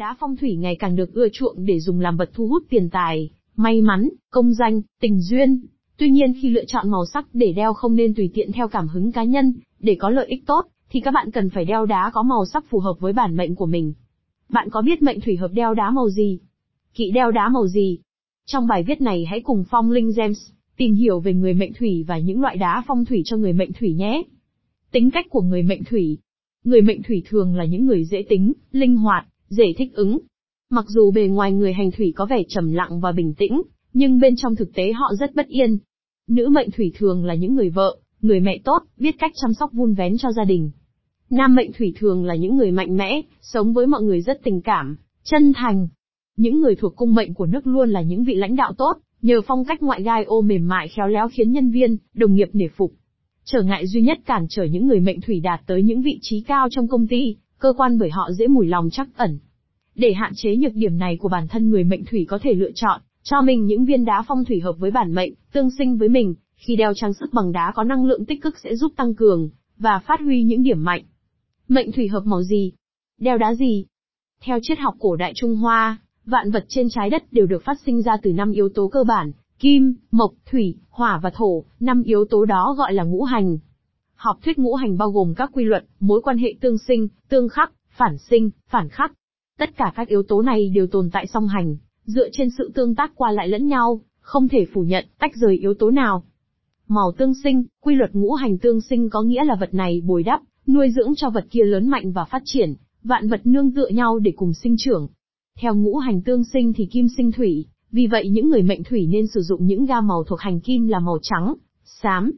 Đá phong thủy ngày càng được ưa chuộng để dùng làm vật thu hút tiền tài, may mắn, công danh, tình duyên. Tuy nhiên khi lựa chọn màu sắc để đeo không nên tùy tiện theo cảm hứng cá nhân, để có lợi ích tốt, thì các bạn cần phải đeo đá có màu sắc phù hợp với bản mệnh của mình. Bạn có biết mệnh thủy hợp đeo đá màu gì? Kỵ đeo đá màu gì? Trong bài viết này hãy cùng Phong Linh Gems tìm hiểu về người mệnh thủy và những loại đá phong thủy cho người mệnh thủy nhé. Tính cách của người mệnh thủy. Người mệnh thủy thường là những người dễ tính, linh hoạt, dễ thích ứng. Mặc dù bề ngoài người hành thủy có vẻ trầm lặng và bình tĩnh, nhưng bên trong thực tế họ rất bất yên. Nữ mệnh thủy thường là những người vợ, người mẹ tốt, biết cách chăm sóc vun vén cho gia đình. Nam mệnh thủy thường là những người mạnh mẽ, sống với mọi người rất tình cảm, chân thành. Những người thuộc cung mệnh của nước luôn là những vị lãnh đạo tốt, nhờ phong cách ngoại gai ô mềm mại khéo léo khiến nhân viên, đồng nghiệp nể phục. Trở ngại duy nhất cản trở những người mệnh thủy đạt tới những vị trí cao trong công ty, cơ quan bởi họ dễ mùi lòng chắc ẩn. Để hạn chế nhược điểm này của bản thân người mệnh thủy có thể lựa chọn, cho mình những viên đá phong thủy hợp với bản mệnh, tương sinh với mình, khi đeo trang sức bằng đá có năng lượng tích cực sẽ giúp tăng cường, và phát huy những điểm mạnh. Mệnh thủy hợp màu gì? Đeo đá gì? Theo triết học cổ đại Trung Hoa, vạn vật trên trái đất đều được phát sinh ra từ năm yếu tố cơ bản, kim, mộc, thủy, hỏa và thổ, năm yếu tố đó gọi là ngũ hành. Học thuyết ngũ hành bao gồm các quy luật, mối quan hệ tương sinh, tương khắc, phản sinh, phản khắc. Tất cả các yếu tố này đều tồn tại song hành, dựa trên sự tương tác qua lại lẫn nhau, không thể phủ nhận, tách rời yếu tố nào. Màu tương sinh, quy luật ngũ hành tương sinh có nghĩa là vật này bồi đắp, nuôi dưỡng cho vật kia lớn mạnh và phát triển, vạn vật nương tựa nhau để cùng sinh trưởng. Theo ngũ hành tương sinh thì kim sinh thủy, vì vậy những người mệnh thủy nên sử dụng những gam màu thuộc hành kim là màu trắng, xám.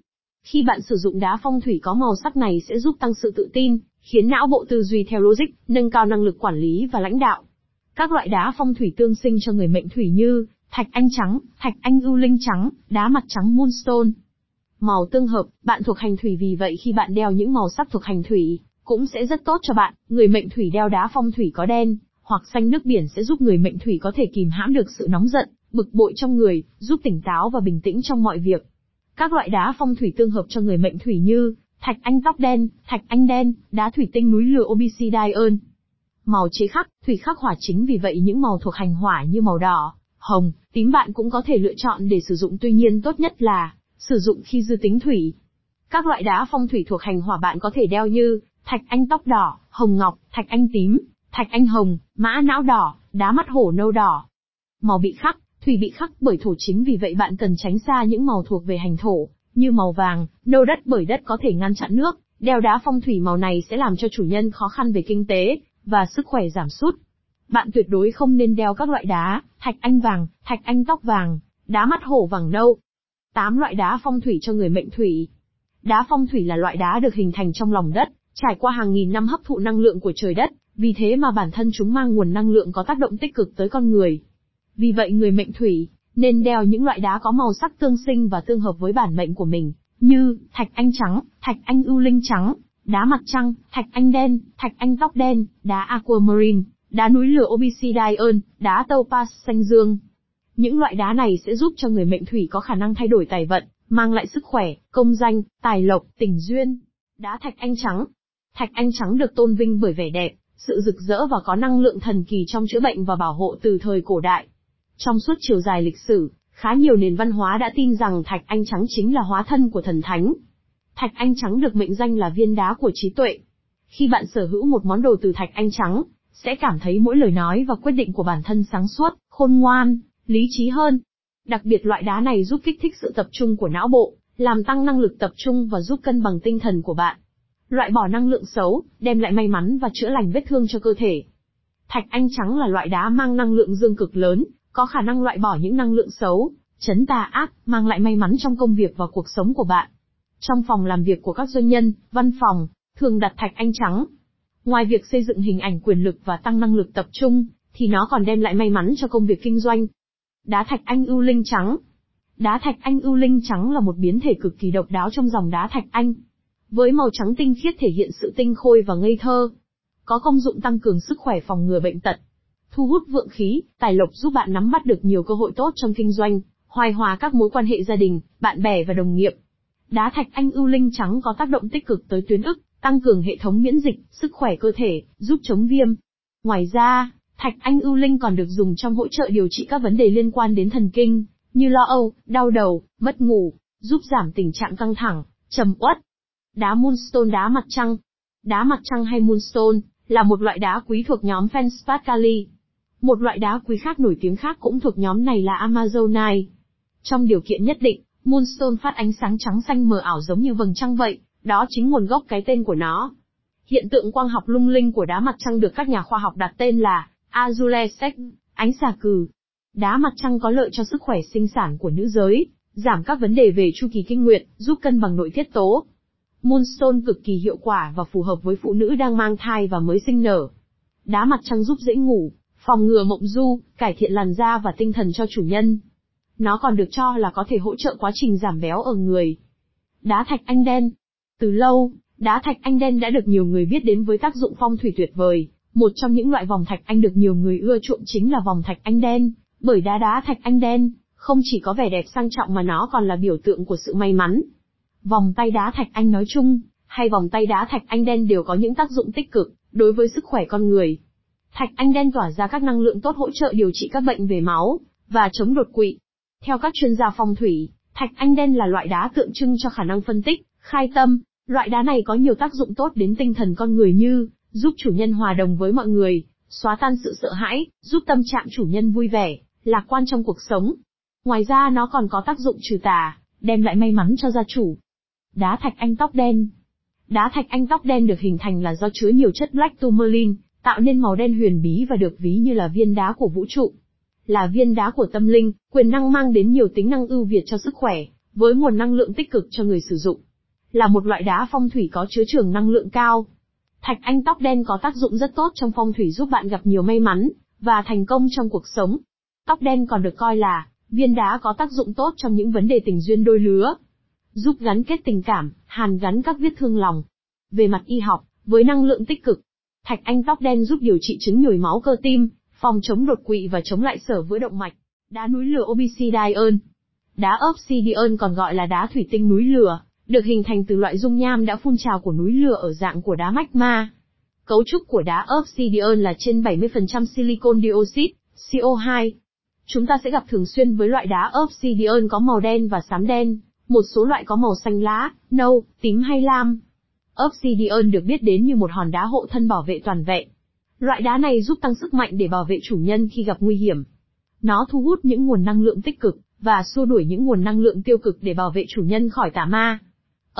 Khi bạn sử dụng đá phong thủy có màu sắc này sẽ giúp tăng sự tự tin, khiến não bộ tư duy theo logic, nâng cao năng lực quản lý và lãnh đạo. Các loại đá phong thủy tương sinh cho người mệnh thủy như thạch anh trắng, thạch anh ưu linh trắng, đá mặt trắng moonstone. Màu tương hợp, bạn thuộc hành thủy vì vậy khi bạn đeo những màu sắc thuộc hành thủy, cũng sẽ rất tốt cho bạn. Người mệnh thủy đeo đá phong thủy có đen, hoặc xanh nước biển sẽ giúp người mệnh thủy có thể kìm hãm được sự nóng giận, bực bội trong người, giúp tỉnh táo và bình tĩnh trong mọi việc. Các loại đá phong thủy tương hợp cho người mệnh thủy như thạch anh tóc đen, thạch anh đen, đá thủy tinh núi lửa Obsidian. Màu chế khắc, thủy khắc hỏa chính vì vậy những màu thuộc hành hỏa như màu đỏ, hồng, tím bạn cũng có thể lựa chọn để sử dụng tuy nhiên tốt nhất là sử dụng khi dư tính thủy. Các loại đá phong thủy thuộc hành hỏa bạn có thể đeo như thạch anh tóc đỏ, hồng ngọc, thạch anh tím, thạch anh hồng, mã não đỏ, đá mắt hổ nâu đỏ. Màu bị khắc, thủy bị khắc bởi thổ chính vì vậy bạn cần tránh xa những màu thuộc về hành thổ, như màu vàng, nâu đất bởi đất có thể ngăn chặn nước, đeo đá phong thủy màu này sẽ làm cho chủ nhân khó khăn về kinh tế, và sức khỏe giảm sút. Bạn tuyệt đối không nên đeo các loại đá, thạch anh vàng, thạch anh tóc vàng, đá mắt hổ vàng nâu. 8 loại đá phong thủy cho người mệnh thủy. Đá phong thủy là loại đá được hình thành trong lòng đất, trải qua hàng nghìn năm hấp thụ năng lượng của trời đất, vì thế mà bản thân chúng mang nguồn năng lượng có tác động tích cực tới con người. Vì vậy người mệnh thủy, nên đeo những loại đá có màu sắc tương sinh và tương hợp với bản mệnh của mình, như thạch anh trắng, thạch anh ưu linh trắng, đá mặt trăng, thạch anh đen, thạch anh tóc đen, đá aquamarine, đá núi lửa obsidian, đá topaz xanh dương. Những loại đá này sẽ giúp cho người mệnh thủy có khả năng thay đổi tài vận, mang lại sức khỏe, công danh, tài lộc, tình duyên. Đá thạch anh trắng. Thạch anh trắng được tôn vinh bởi vẻ đẹp, sự rực rỡ và có năng lượng thần kỳ trong chữa bệnh và bảo hộ từ thời cổ đại. Trong suốt chiều dài lịch sử, khá nhiều nền văn hóa đã tin rằng thạch anh trắng chính là hóa thân của thần thánh. Thạch anh trắng được mệnh danh là viên đá của trí tuệ. Khi bạn sở hữu một món đồ từ thạch anh trắng, sẽ cảm thấy mỗi lời nói và quyết định của bản thân sáng suốt, khôn ngoan, lý trí hơn. Đặc biệt loại đá này giúp kích thích sự tập trung của não bộ, làm tăng năng lực tập trung và giúp cân bằng tinh thần của bạn. Loại bỏ năng lượng xấu, đem lại may mắn và chữa lành vết thương cho cơ thể. Thạch anh trắng là loại đá mang năng lượng dương cực lớn, có khả năng loại bỏ những năng lượng xấu, chấn tà ác, mang lại may mắn trong công việc và cuộc sống của bạn. Trong phòng làm việc của các doanh nhân, văn phòng, thường đặt thạch anh trắng. Ngoài việc xây dựng hình ảnh quyền lực và tăng năng lực tập trung, thì nó còn đem lại may mắn cho công việc kinh doanh. Đá thạch anh ưu linh trắng. Đá thạch anh ưu linh trắng là một biến thể cực kỳ độc đáo trong dòng đá thạch anh. Với màu trắng tinh khiết thể hiện sự tinh khôi và ngây thơ. Có công dụng tăng cường sức khỏe phòng ngừa bệnh tật, thu hút vượng khí, tài lộc giúp bạn nắm bắt được nhiều cơ hội tốt trong kinh doanh, hoài hòa các mối quan hệ gia đình, bạn bè và đồng nghiệp. Đá thạch anh ưu linh trắng có tác động tích cực tới tuyến ức, tăng cường hệ thống miễn dịch, sức khỏe cơ thể, giúp chống viêm. Ngoài ra, Thạch anh ưu linh còn được dùng trong hỗ trợ điều trị các vấn đề liên quan đến thần kinh, như lo âu, đau đầu, mất ngủ, giúp giảm tình trạng căng thẳng, trầm uất. Đá Moonstone đá mặt trăng. Đá mặt trăng hay Moonstone là một loại đá quý thuộc nhóm Feldspatali. Một loại đá quý khác nổi tiếng khác cũng thuộc nhóm này là Amazonite. Trong điều kiện nhất định, Moonstone phát ánh sáng trắng xanh mờ ảo giống như vầng trăng vậy, đó chính nguồn gốc cái tên của nó. Hiện tượng quang học lung linh của đá mặt trăng được các nhà khoa học đặt tên là Azulesec, ánh xà cừ. Đá mặt trăng có lợi cho sức khỏe sinh sản của nữ giới, giảm các vấn đề về chu kỳ kinh nguyệt, giúp cân bằng nội tiết tố. Moonstone cực kỳ hiệu quả và phù hợp với phụ nữ đang mang thai và mới sinh nở. Đá mặt trăng giúp dễ ngủ, phòng ngừa mộng du, cải thiện làn da và tinh thần cho chủ nhân. Nó còn được cho là có thể hỗ trợ quá trình giảm béo ở người. Đá thạch anh đen. Từ lâu, đá thạch anh đen đã được nhiều người biết đến với tác dụng phong thủy tuyệt vời. Một trong những loại vòng thạch anh được nhiều người ưa chuộng chính là vòng thạch anh đen, bởi đá đá thạch anh đen không chỉ có vẻ đẹp sang trọng mà nó còn là biểu tượng của sự may mắn. Vòng tay đá thạch anh nói chung, hay vòng tay đá thạch anh đen đều có những tác dụng tích cực đối với sức khỏe con người. Thạch anh đen tỏa ra các năng lượng tốt hỗ trợ điều trị các bệnh về máu và chống đột quỵ. Theo các chuyên gia phong thủy, thạch anh đen là loại đá tượng trưng cho khả năng phân tích, khai tâm. Loại đá này có nhiều tác dụng tốt đến tinh thần con người như giúp chủ nhân hòa đồng với mọi người, xóa tan sự sợ hãi, giúp tâm trạng chủ nhân vui vẻ, lạc quan trong cuộc sống. Ngoài ra nó còn có tác dụng trừ tà, đem lại may mắn cho gia chủ. Đá thạch anh tóc đen Đá thạch anh tóc đen được hình thành là do chứa nhiều chất black tourmaline, tạo nên màu đen huyền bí và được ví như là viên đá của vũ trụ. Là viên đá của tâm linh, quyền năng mang đến nhiều tính năng ưu việt cho sức khỏe, với nguồn năng lượng tích cực cho người sử dụng. Là một loại đá phong thủy có chứa trường năng lượng cao. Thạch anh tóc đen có tác dụng rất tốt trong phong thủy giúp bạn gặp nhiều may mắn, và thành công trong cuộc sống. Tóc đen còn được coi là viên đá có tác dụng tốt trong những vấn đề tình duyên đôi lứa, giúp gắn kết tình cảm, hàn gắn các vết thương lòng. Về mặt y học, với năng lượng tích cực, Thạch anh tóc đen giúp điều trị chứng nhồi máu cơ tim, phòng chống đột quỵ và chống lại sở vữa động mạch. Đá núi lửa Obsidian. Đá Obsidian còn gọi là đá thủy tinh núi lửa, được hình thành từ loại dung nham đã phun trào của núi lửa ở dạng của đá magma. Cấu trúc của đá Obsidian là trên 70% silicon dioxide, CO2. Chúng ta sẽ gặp thường xuyên với loại đá Obsidian có màu đen và xám đen, một số loại có màu xanh lá, nâu, tím hay lam. Obsidian được biết đến như một hòn đá hộ thân bảo vệ toàn vẹn. Loại đá này giúp tăng sức mạnh để bảo vệ chủ nhân khi gặp nguy hiểm. Nó thu hút những nguồn năng lượng tích cực, và xua đuổi những nguồn năng lượng tiêu cực để bảo vệ chủ nhân khỏi tà ma.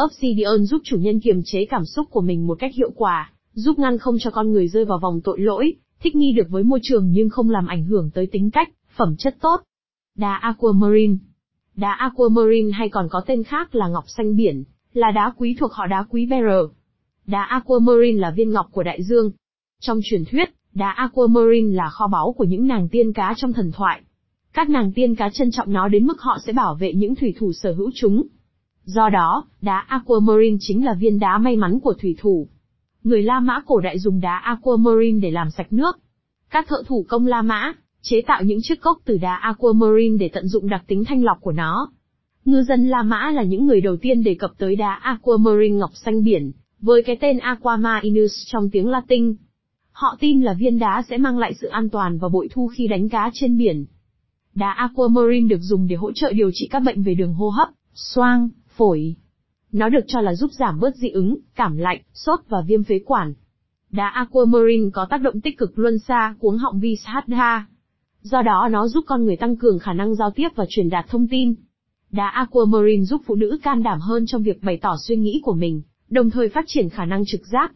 Obsidian giúp chủ nhân kiềm chế cảm xúc của mình một cách hiệu quả, giúp ngăn không cho con người rơi vào vòng tội lỗi, thích nghi được với môi trường nhưng không làm ảnh hưởng tới tính cách, phẩm chất tốt. Đá Aquamarine Đá Aquamarine hay còn có tên khác là ngọc xanh biển, là đá quý thuộc họ đá quý beryl. Đá aquamarine là viên ngọc của đại dương. Trong truyền thuyết, đá aquamarine là kho báu của những nàng tiên cá trong thần thoại. Các nàng tiên cá trân trọng nó đến mức họ sẽ bảo vệ những thủy thủ sở hữu chúng. Do đó, đá aquamarine chính là viên đá may mắn của thủy thủ. Người La Mã cổ đại dùng đá aquamarine để làm sạch nước. Các thợ thủ công La Mã chế tạo những chiếc cốc từ đá aquamarine để tận dụng đặc tính thanh lọc của nó. Ngư dân La Mã là những người đầu tiên đề cập tới đá aquamarine ngọc xanh biển, với cái tên Aquamarinus trong tiếng Latin. Họ tin là viên đá sẽ mang lại sự an toàn và bội thu khi đánh cá trên biển. Đá aquamarine được dùng để hỗ trợ điều trị các bệnh về đường hô hấp, xoang, phổi. Nó được cho là giúp giảm bớt dị ứng, cảm lạnh, sốt và viêm phế quản. Đá aquamarine có tác động tích cực luân xa cuống họng Vishadha. Do đó nó giúp con người tăng cường khả năng giao tiếp và truyền đạt thông tin. Đá aquamarine giúp phụ nữ can đảm hơn trong việc bày tỏ suy nghĩ của mình, đồng thời phát triển khả năng trực giác.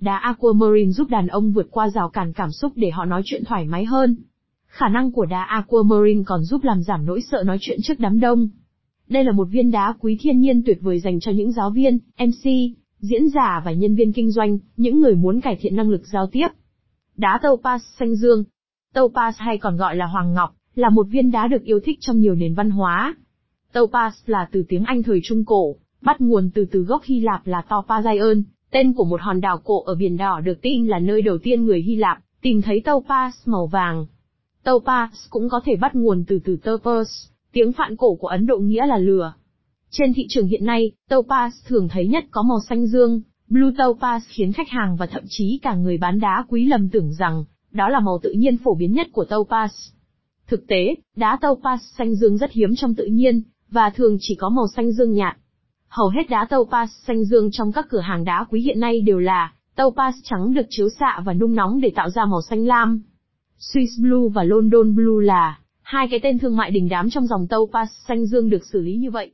Đá aquamarine giúp đàn ông vượt qua rào cản cảm xúc để họ nói chuyện thoải mái hơn. Khả năng của đá aquamarine còn giúp làm giảm nỗi sợ nói chuyện trước đám đông. Đây là một viên đá quý thiên nhiên tuyệt vời dành cho những giáo viên, MC, diễn giả và nhân viên kinh doanh, những người muốn cải thiện năng lực giao tiếp. Đá topaz xanh dương. Topaz hay còn gọi là hoàng ngọc, là một viên đá được yêu thích trong nhiều nền văn hóa, Topaz là từ tiếng Anh thời Trung Cổ, bắt nguồn từ từ gốc Hy Lạp là Topazaion, tên của một hòn đảo cổ ở Biển Đỏ được tin là nơi đầu tiên người Hy Lạp tìm thấy topaz màu vàng. Topaz cũng có thể bắt nguồn từ từ topaz, tiếng phạn cổ của Ấn Độ nghĩa là lửa. Trên thị trường hiện nay, topaz thường thấy nhất có màu xanh dương, blue topaz khiến khách hàng và thậm chí cả người bán đá quý lầm tưởng rằng đó là màu tự nhiên phổ biến nhất của topaz. Thực tế, đá topaz xanh dương rất hiếm trong tự nhiên, và thường chỉ có màu xanh dương nhạt. Hầu hết đá topaz xanh dương trong các cửa hàng đá quý hiện nay đều là topaz trắng được chiếu xạ và nung nóng để tạo ra màu xanh lam. Swiss Blue và London Blue là hai cái tên thương mại đình đám trong dòng topaz xanh dương được xử lý như vậy.